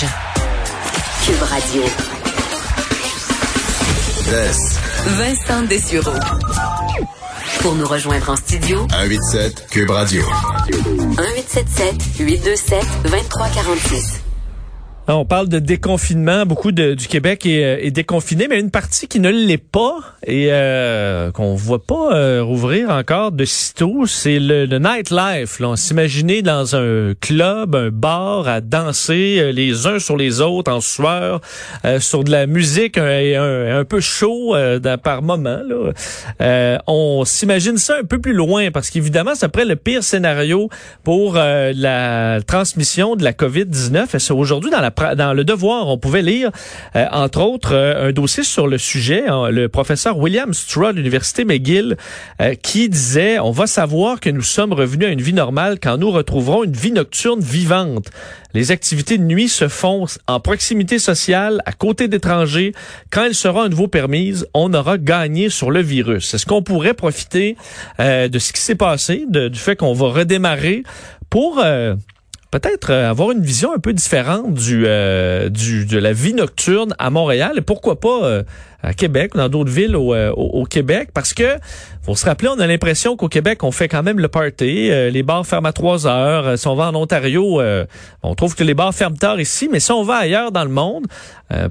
Cube Radio. Vincent Dessureau. Pour nous rejoindre en studio, 187 Cube Radio. 1877 827 2346. On parle de déconfinement. Beaucoup de, du Québec est, euh, est, déconfiné, mais une partie qui ne l'est pas et euh, qu'on voit pas euh, rouvrir encore de sitôt, c'est le, le nightlife. Là. On s'imaginait dans un club, un bar, à danser euh, les uns sur les autres en sueur, sur de la musique un, peu chaud par moment. On s'imagine ça un peu plus loin parce qu'évidemment, c'est après le pire scénario pour la transmission de la COVID-19. Et c'est aujourd'hui dans la dans le Devoir, on pouvait lire, euh, entre autres, euh, un dossier sur le sujet. Hein, le professeur William Straw de l'Université McGill euh, qui disait, on va savoir que nous sommes revenus à une vie normale quand nous retrouverons une vie nocturne vivante. Les activités de nuit se font en proximité sociale, à côté d'étrangers. Quand elles seront à nouveau permises, on aura gagné sur le virus. Est-ce qu'on pourrait profiter de ce qui s'est passé, du fait qu'on va redémarrer pour peut-être euh, avoir une vision un peu différente du, euh, du de la vie nocturne à Montréal et pourquoi pas euh, à Québec ou dans d'autres villes au, au, Québec parce que faut se rappeler on a l'impression qu'au Québec on fait quand même le party les bars ferment à 3 heures si on va en Ontario on trouve que les bars ferment tard ici mais si on va ailleurs dans le monde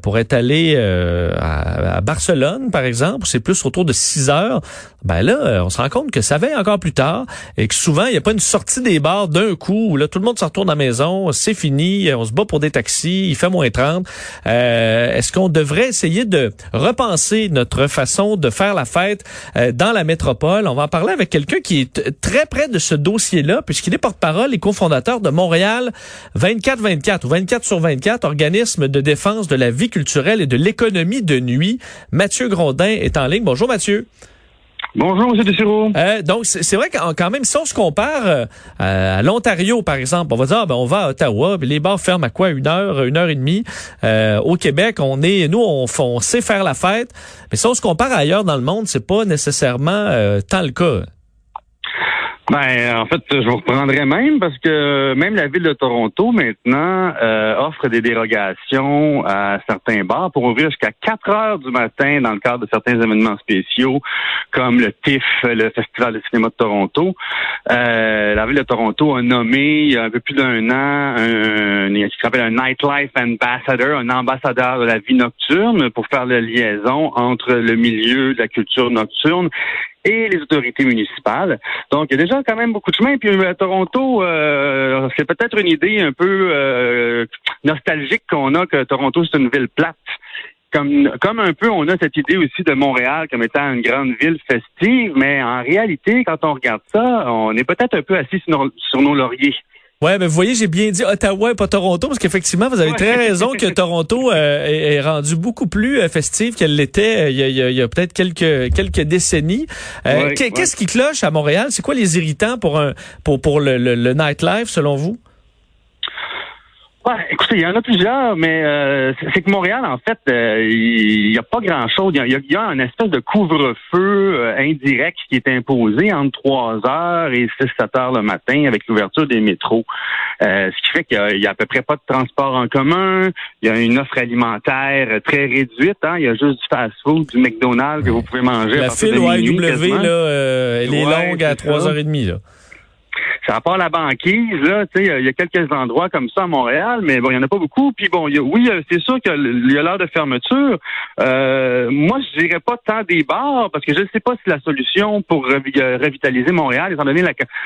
pour être allé à, à, Barcelone par exemple c'est plus autour de 6 heures ben là on se rend compte que ça va encore plus tard et que souvent il n'y a pas une sortie des bars d'un coup où là tout le monde se retourne à la maison, c'est fini, on se bat pour des taxis, il fait moins 30. Euh, Est-ce qu'on devrait essayer de repenser notre façon de faire la fête euh, dans la métropole? On va en parler avec quelqu'un qui est très près de ce dossier-là, puisqu'il est porte-parole et cofondateur de Montréal 24-24 ou 24 sur 24, organisme de défense de la vie culturelle et de l'économie de nuit. Mathieu Grondin est en ligne. Bonjour Mathieu. Bonjour, M. Dessureau. Euh, donc, c'est vrai que quand même, si on se compare euh, à l'Ontario, par exemple, on va dire, ah, ben, on va à Ottawa, les bars ferment à quoi? Une heure, une heure et demie. Euh, au Québec, on est, nous, on, on, sait faire la fête. Mais si on se compare ailleurs dans le monde, c'est pas nécessairement tant le cas. Ben, en fait, je vous reprendrai même parce que même la ville de Toronto maintenant euh, offre des dérogations à certains bars pour ouvrir jusqu'à 4 heures du matin dans le cadre de certains événements spéciaux comme le TIFF, le Festival de cinéma de Toronto. Euh, la ville de Toronto a nommé il y a un peu plus d'un an un, ce qui s'appelle un Nightlife Ambassador, un ambassadeur de la vie nocturne pour faire la liaison entre le milieu de la culture nocturne et les autorités municipales. Donc, il y a déjà quand même beaucoup de chemin. Puis à Toronto, euh, c'est peut-être une idée un peu euh, nostalgique qu'on a que Toronto, c'est une ville plate. Comme, comme un peu, on a cette idée aussi de Montréal comme étant une grande ville festive, mais en réalité, quand on regarde ça, on est peut-être un peu assis sur nos lauriers. Ouais, mais vous voyez, j'ai bien dit Ottawa et pas Toronto, parce qu'effectivement, vous avez très raison que Toronto euh, est, rendu beaucoup plus euh, festive qu'elle l'était euh, il y a, peut-être quelques quelques décennies. Qu'est-ce qui cloche à Montréal? C'est quoi les irritants pour un pour pour le, le nightlife selon vous? Écoutez, il y en a plusieurs, mais euh, c'est que Montréal, en fait, euh, il n'y a pas grand-chose. Il y, a, un espèce de couvre-feu euh, indirect qui est imposé entre 3 heures et 6-7 heures le matin avec l'ouverture des métros. ce qui fait qu'il y, a à peu près pas de transport en commun. Il y a une offre alimentaire très réduite. Hein. Il y a juste du fast-food, du McDonald's que vous pouvez manger. La file au IW, là, elle est longue à 3h30. Là. Ça part la banquise, là, tu sais, il y a quelques endroits comme ça à Montréal, mais bon, il y en a pas beaucoup. Puis bon, oui, euh, c'est sûr qu'il y a l'heure de fermeture. Euh, moi, je dirais pas tant des bars parce que je ne sais pas si la solution pour euh, revitaliser Montréal, étant donné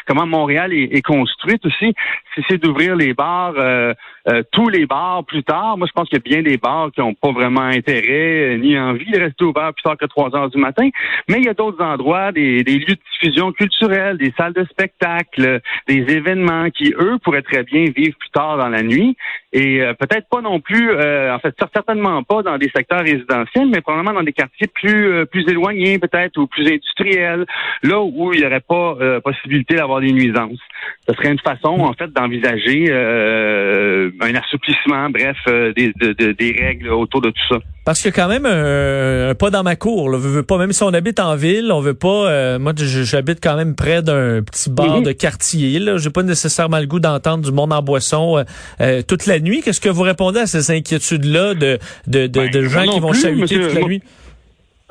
comment Montréal est, construite aussi, si c'est d'ouvrir les bars. Euh, euh, tous les bars plus tard. Moi, je pense qu'il y a bien des bars qui n'ont pas vraiment intérêt ni envie de rester ouverts plus tard que 3 heures du matin. Mais il y a d'autres endroits, des, lieux de diffusion culturelle, des salles de spectacle, des événements qui, eux, pourraient très bien vivre plus tard dans la nuit. Et euh, peut-être pas non plus, en fait, certainement pas dans des secteurs résidentiels, mais probablement dans des quartiers plus plus éloignés, peut-être, ou plus industriels, là où il n'y aurait pas possibilité d'avoir des nuisances. Ce serait une façon, en fait, d'envisager un assouplissement, bref, euh, des, des règles autour de tout ça. Parce que quand même un, pas dans ma cour. Là, veut, pas même si on habite en ville, on veut pas. Euh, moi, j'habite quand même près d'un petit bar mhm. de quartier. Là, j'ai pas nécessairement le goût d'entendre du monde en boisson euh, euh, toute la nuit. Qu'est-ce que vous répondez à ces inquiétudes-là de de, de, ben, gens qui vont chahuter toute la nuit?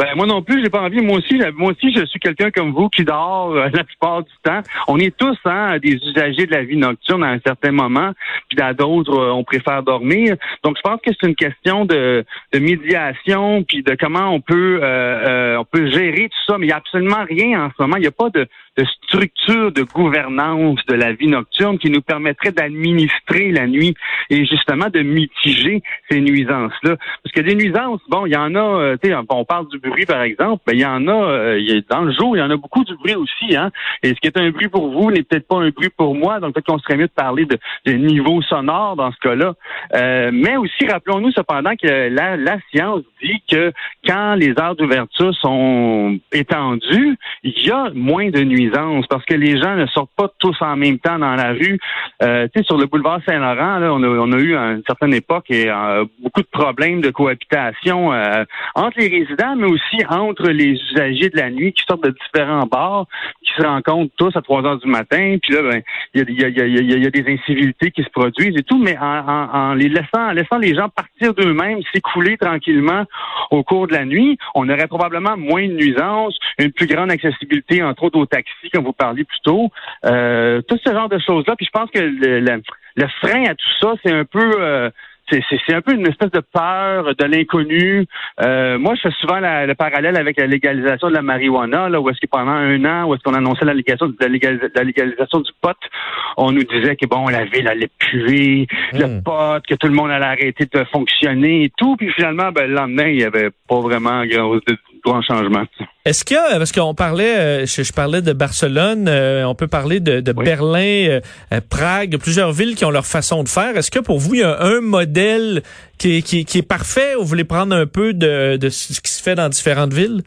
Ben, moi non plus, j'ai pas envie. Moi aussi, moi aussi, je suis quelqu'un comme vous qui dort euh, la plupart du temps. On est tous hein, des usagers de la vie nocturne à un certain moment, puis dans d'autres, euh, on préfère dormir. Donc, je pense que c'est une question de, de médiation, puis de comment on peut euh, on peut gérer tout ça. Mais il n'y a absolument rien en ce moment. Il n'y a pas de, de structure de gouvernance de la vie nocturne qui nous permettrait d'administrer la nuit et justement de mitiger ces nuisances-là. Parce que des nuisances, bon, il y en a, tu sais, on parle du bruit, par exemple, ben, il y en a, euh, dans le jour, il y en a beaucoup du bruit aussi. Hein? Et ce qui est un bruit pour vous n'est peut-être pas un bruit pour moi. Donc, peut-être qu'on serait mieux de parler de, de niveau sonore dans ce cas-là. Euh, mais aussi, rappelons-nous cependant que la, la science dit que quand les heures d'ouverture sont étendues, il y a moins de nuisances parce que les gens ne sortent pas tous en même temps dans la rue. Euh, tu sais, sur le boulevard Saint-Laurent, là, on, a, on a eu à une certaine époque et, euh, beaucoup de problèmes de cohabitation euh, entre les résidents, mais aussi entre les usagers de la nuit qui sortent de différents bars, qui se rencontrent tous à 3 heures du matin. Puis là, ben, il y a, des incivilités qui se produisent et tout, mais en, en, en les laissant, en laissant les gens partir d'eux-mêmes, s'écouler tranquillement au cours de la nuit, on aurait probablement moins de nuisances, une plus grande accessibilité, entre autres, aux taxis, comme vous parliez plus tôt. Euh, tout ce genre de choses-là. Puis je pense que le, le, frein à tout ça, c'est un peu... Euh, c'est un peu une espèce de peur de l'inconnu. Euh, moi, je fais souvent le parallèle avec la légalisation de la marijuana, là, où est-ce que pendant un an, où est-ce qu'on annonçait la légalisation, la, légalisation du pot, on nous disait que bon, la ville allait puer, le hmm. pot, que tout le monde allait arrêter de fonctionner et tout. Puis finalement, ben, le lendemain, il y avait pas vraiment changement. Est-ce qu'il y a, parce qu'on parlait, euh, je, parlais de Barcelone, euh, on peut parler de, Berlin, euh, Prague, plusieurs villes qui ont leur façon de faire. Est-ce que pour vous, il y a un modèle qui, qui, qui est parfait ou vous voulez prendre un peu de, de ce qui se fait dans différentes villes?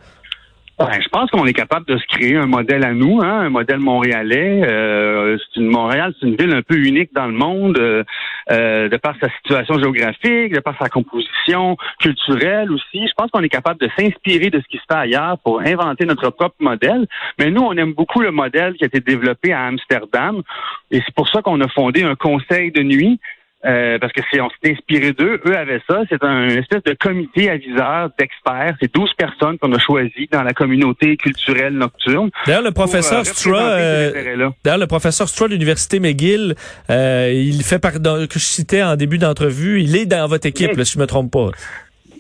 Ben, je pense qu'on est capable de se créer un modèle à nous, hein, un modèle montréalais. Euh, c'est une Montréal, c'est une ville un peu unique dans le monde, euh, euh, de par sa situation géographique, de par sa composition culturelle aussi. Je pense qu'on est capable de s'inspirer de ce qui se fait ailleurs pour inventer notre propre modèle. Mais nous, on aime beaucoup le modèle qui a été développé à Amsterdam, et c'est pour ça qu'on a fondé un conseil de nuit euh, parce que c'est on s'est inspiré d'eux. Eux avaient ça. C'est un espèce de comité aviseur d'experts. C'est 12 personnes qu'on a choisies dans la communauté culturelle nocturne. D'ailleurs, le professeur euh, Stra, euh, d'ailleurs, le professeur Stra de l'Université McGill, il fait que je citais en début d'entrevue, il est dans votre équipe, si je me trompe pas.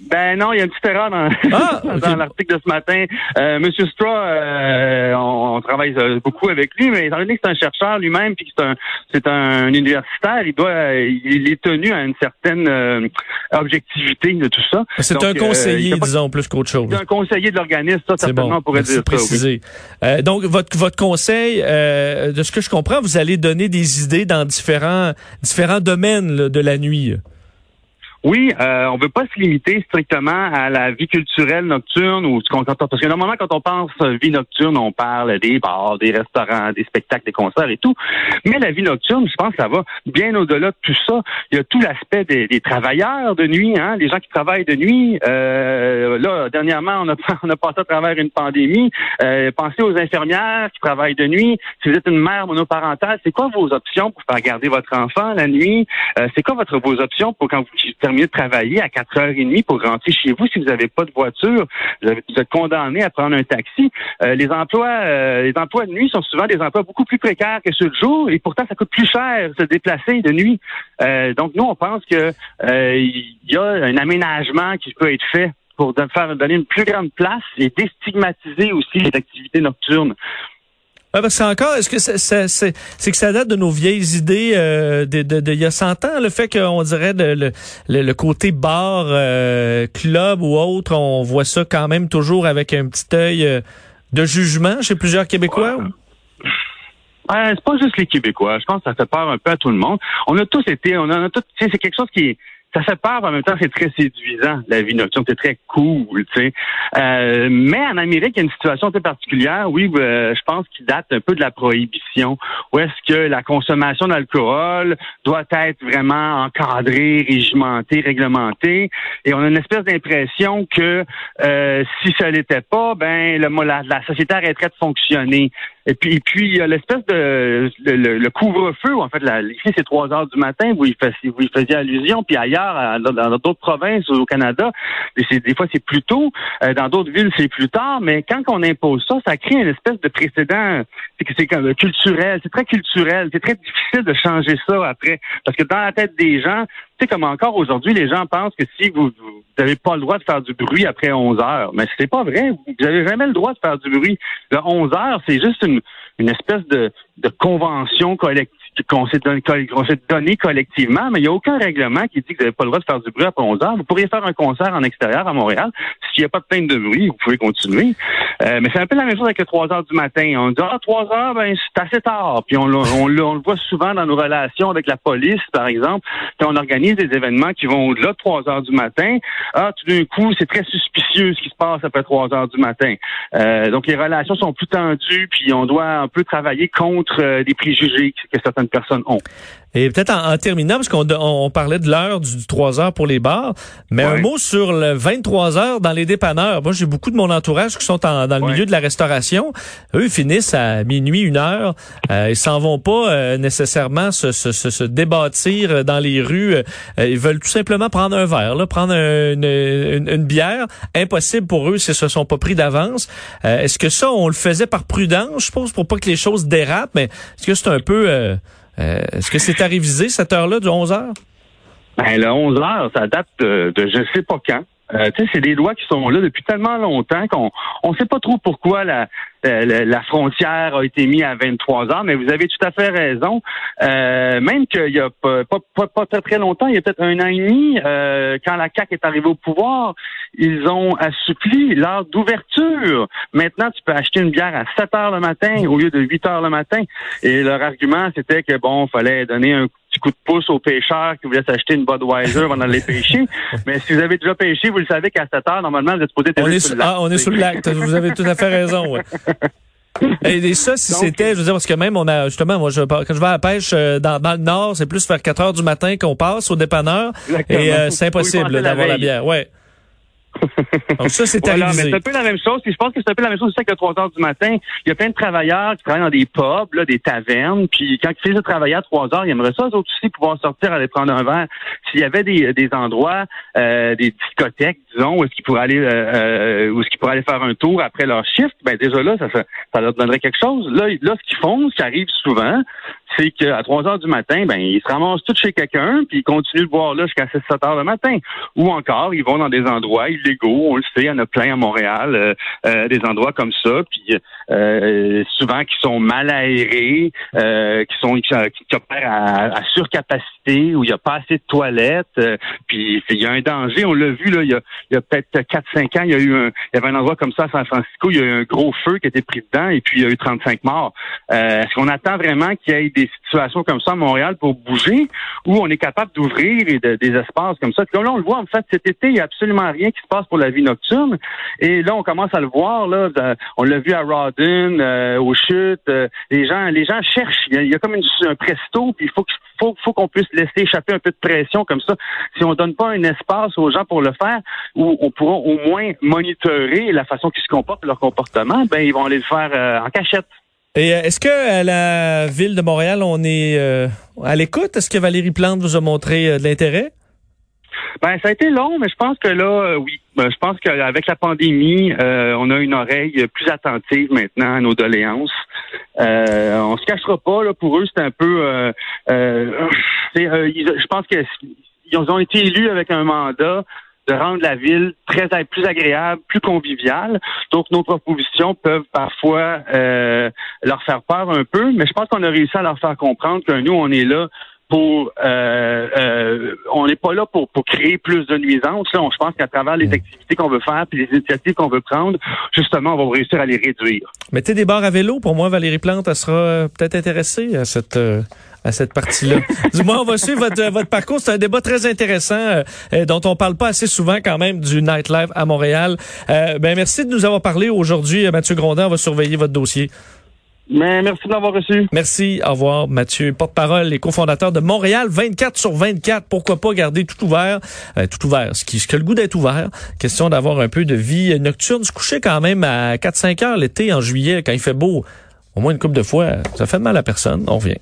Ben non, il y a une petite erreur dans, ah, dans l'article de ce matin. Euh, Monsieur Straw, euh, on, travaille euh, beaucoup avec lui, mais étant donné que c'est un chercheur lui-même, puis que c'est un, c'est un universitaire, il doit, il est tenu à une certaine euh, objectivité de tout ça. C'est un conseiller, disons, plus qu'autre chose. C'est un conseiller de l'organisme, ça certainement bon. on pourrait dire préciser. ça. Oui. donc votre votre conseil, de ce que je comprends, vous allez donner des idées dans différents différents domaines de la nuit. Oui, euh, on veut pas se limiter strictement à la vie culturelle nocturne ou parce que normalement quand on pense vie nocturne, on parle des bars, des restaurants, des spectacles, des concerts et tout. Mais la vie nocturne, je pense ça va bien au-delà de tout ça. Il y a tout l'aspect des, travailleurs de nuit, hein, les gens qui travaillent de nuit. Euh, là, dernièrement, on a, on a passé à travers une pandémie. Euh, pensez aux infirmières qui travaillent de nuit. Si vous êtes une mère monoparentale, c'est quoi vos options pour faire garder votre enfant la nuit? Euh, c'est quoi votre, vos options pour quand vous mieux de travailler à 4h30 pour rentrer chez vous si vous n'avez pas de voiture. Vous, êtes condamné à prendre un taxi. Euh, les emplois euh, les emplois de nuit sont souvent des emplois beaucoup plus précaires que ceux de jour et pourtant ça coûte plus cher de se déplacer de nuit. Euh, donc nous on pense que il y a un aménagement qui peut être fait pour faire donner une plus grande place et déstigmatiser aussi les activités nocturnes. Ouais, parce que encore, est-ce que c'est que ça date de nos vieilles idées euh, de, de, de, il y a 100 ans, le fait qu'on dirait le, le, côté bar, euh, club ou autre, on voit ça quand même toujours avec un petit œil euh, de jugement chez plusieurs Québécois? C'est pas juste les Québécois. Je pense que ça fait peur un peu à tout le monde. On a tous été, on a, a tous, c'est quelque chose qui est ça fait peur, mais en même temps, c'est très séduisant, la vie nocturne. C'est très cool, tu sais. Euh, mais en Amérique, il y a une situation très particulière, oui, euh, je pense qu'il date un peu de la prohibition, où est-ce que la consommation d'alcool doit être vraiment encadrée, régimentée, réglementée, et on a une espèce d'impression que euh, si ça l'était pas, ben le, la, la société arrêterait de fonctionner. Et puis, puis il y a l'espèce de le, couvre-feu, en fait, là, ici c'est 3 heures du matin, vous y, faisiez, vous y faisiez allusion, puis ailleurs, dans d'autres provinces au Canada, des fois c'est plus tôt, euh, dans d'autres villes c'est plus tard, mais quand on impose ça, ça crée une espèce de précédent, c'est culturel, c'est très culturel, c'est très difficile de changer ça après, parce que dans la tête des gens, tu sais, comme encore aujourd'hui, les gens pensent que si vous n'avez pas le droit de faire du bruit après 11 heures, mais c'est pas vrai. Vous n'avez jamais le droit de faire du bruit. Le 11 heures, c'est juste une, une espèce de, de convention collective qu'on s'est donné, collectivement, mais il n'y a aucun règlement qui dit que vous n'avez pas le droit de faire du bruit après 11 heures. Vous pourriez faire un concert en extérieur à Montréal. S'il n'y a pas de plainte de bruit, vous pouvez continuer. Euh, mais c'est un peu la même chose avec les 3 heures du matin. On dit, ah, 3 heures, ben, c'est assez tard. Puis on, on, le voit souvent dans nos relations avec la police, par exemple. Quand on organise des événements qui vont au-delà de 3 heures du matin, ah, tout d'un coup, c'est très suspicieux ce qui se passe après 3 heures du matin. Euh, donc, les relations sont plus tendues, puis on doit un peu travailler contre euh, des préjugés que certaines personnes ont. Et peut-être en, terminant, parce qu'on on parlait de l'heure du, 3 heures pour les bars, mais un mot sur le 23 heures dans les dépanneurs. Moi, j'ai beaucoup de mon entourage qui sont dans le milieu de la restauration. Eux, ils finissent à minuit, une heure. Euh, ils s'en vont pas euh, nécessairement se, se, se, débattir dans les rues. Euh, ils veulent tout simplement prendre un verre, là, prendre une, une, bière. Impossible pour eux s'ils se sont pas pris d'avance. Euh, est-ce que ça, on le faisait par prudence, je pense, pour pas que les choses dérapent, mais est-ce que c'est un peu... Euh, est-ce que c'est à réviser cette heure-là du 11 heures? Ben, le 11 heures, ça date de, de je sais pas quand. Euh, c'est des lois qui sont là depuis tellement longtemps qu'on on sait pas trop pourquoi la, la, frontière a été mise à 23 heures, mais vous avez tout à fait raison. Euh, même qu'il y a pas, pas, pas, très, très longtemps, il y a peut-être un an et demi, euh, quand la CAQ est arrivée au pouvoir, ils ont assoupli l'heure d'ouverture. Maintenant, tu peux acheter une bière à 7 heures le matin au lieu de 8 heures le matin. Et leur argument, c'était que bon, fallait donner un petit coup de pouce aux pêcheurs qui voulaient s'acheter une Budweiser avant d'aller pêcher. Mais si vous avez déjà pêché, vous le savez qu'à 7 heures, normalement, vous êtes supposé on est sur, ah, on est sur le lac. Vous avez tout à fait raison. Ouais. Et, ça, si c'était, je veux dire, parce que même on a justement, moi, je, quand je vais à la pêche euh, dans, dans le nord, c'est plus vers 4 heures du matin qu'on passe au dépanneur. Et euh, c'est impossible d'avoir la bière. Ouais. Donc ça, c'est voilà, mais c'est un peu la même chose. Puis je pense que c'est un peu la même chose aussi que 3 heures du matin. Il y a plein de travailleurs qui travaillent dans des pubs, là, des tavernes. Puis quand ils faisaient travailler à 3 heures, ils aimeraient ça, eux autres aussi, pouvoir sortir, aller prendre un verre. S'il y avait des, des endroits, euh, des discothèques, disons, est-ce qu'ils pourraient aller euh, euh, est-ce qu'ils pourraient aller faire un tour après leur shift, ben déjà là, ça, ça leur donnerait quelque chose. Là, là, ce qu'ils font, ce qui arrive souvent, c'est qu'à 3 heures du matin, ben, ils se ramassent tous chez quelqu'un, puis ils continuent de boire là jusqu'à 6-7 heures le matin. Ou encore, ils vont dans des endroits illégaux, on le sait, il y en a plein à Montréal, euh, euh, des endroits comme ça, puis euh, souvent qui sont mal aérés, qui sont qui, opèrent à, surcapacité, où il n'y a pas assez de toilettes, puis il y a un danger, on l'a vu là, il y a, a peut-être 4-5 ans, il y a eu un, il y avait un endroit comme ça à San Francisco, il y a eu un gros feu qui a été pris dedans, et puis il y a eu 35 morts. Est-ce qu'on attend vraiment qu'il y ait des situations comme ça à Montréal pour bouger, où on est capable d'ouvrir de, des espaces comme ça? là, on le voit, en fait, cet été, il n'y a absolument rien qui se passe pour la vie nocturne. Et là, on commence à le voir. Là, on l'a vu à Rawdon, euh, aux chutes. Euh, les gens, les gens cherchent. Il y a, comme une, un presto, puis il faut faut, faut qu'on puisse laisser échapper un peu de pression comme ça. Si on donne pas un espace aux gens pour le faire, où on pourra au moins monitorer la façon qu'ils se comportent, leur comportement, ben ils vont aller le faire euh, en cachette. Et euh, est-ce que à la ville de Montréal, on est euh, à l'écoute? Est-ce que Valérie Plante vous a montré euh, de l'intérêt? Ben, ça a été long, mais je pense que là, oui. Ben, je pense qu'avec la pandémie, on a une oreille plus attentive maintenant à nos doléances. on se cachera pas, là, pour eux, c'est un peu je pense qu'ils ont été élus avec un mandat de rendre la ville très plus agréable, plus conviviale. Donc nos propositions peuvent parfois euh, leur faire peur un peu, mais je pense qu'on a réussi à leur faire comprendre que nous on est là pour euh, euh, on n'est pas là pour, pour créer plus de nuisances. Là, je pense qu'à travers les activités qu'on veut faire puis les initiatives qu'on veut prendre, justement, on va réussir à les réduire. Mettez des barres à vélo. Pour moi, Valérie Plante, elle sera peut-être intéressée à cette à cette partie-là. du moins, on va suivre votre, votre parcours. C'est un débat très intéressant euh, dont on parle pas assez souvent quand même du nightlife à Montréal. Euh, ben merci de nous avoir parlé aujourd'hui, Mathieu Grondin. On va surveiller votre dossier. Merci de l'avoir reçu. Merci. Au revoir, Mathieu. Porte-parole et cofondateur de Montréal 24 sur 24. Pourquoi pas garder tout ouvert? Euh, tout ouvert. Ce qui, ce le goût d'être ouvert. Question d'avoir un peu de vie nocturne. Se coucher quand même à 4-5 heures l'été en juillet quand il fait beau. Au moins une couple de fois. Ça fait mal à personne. On revient.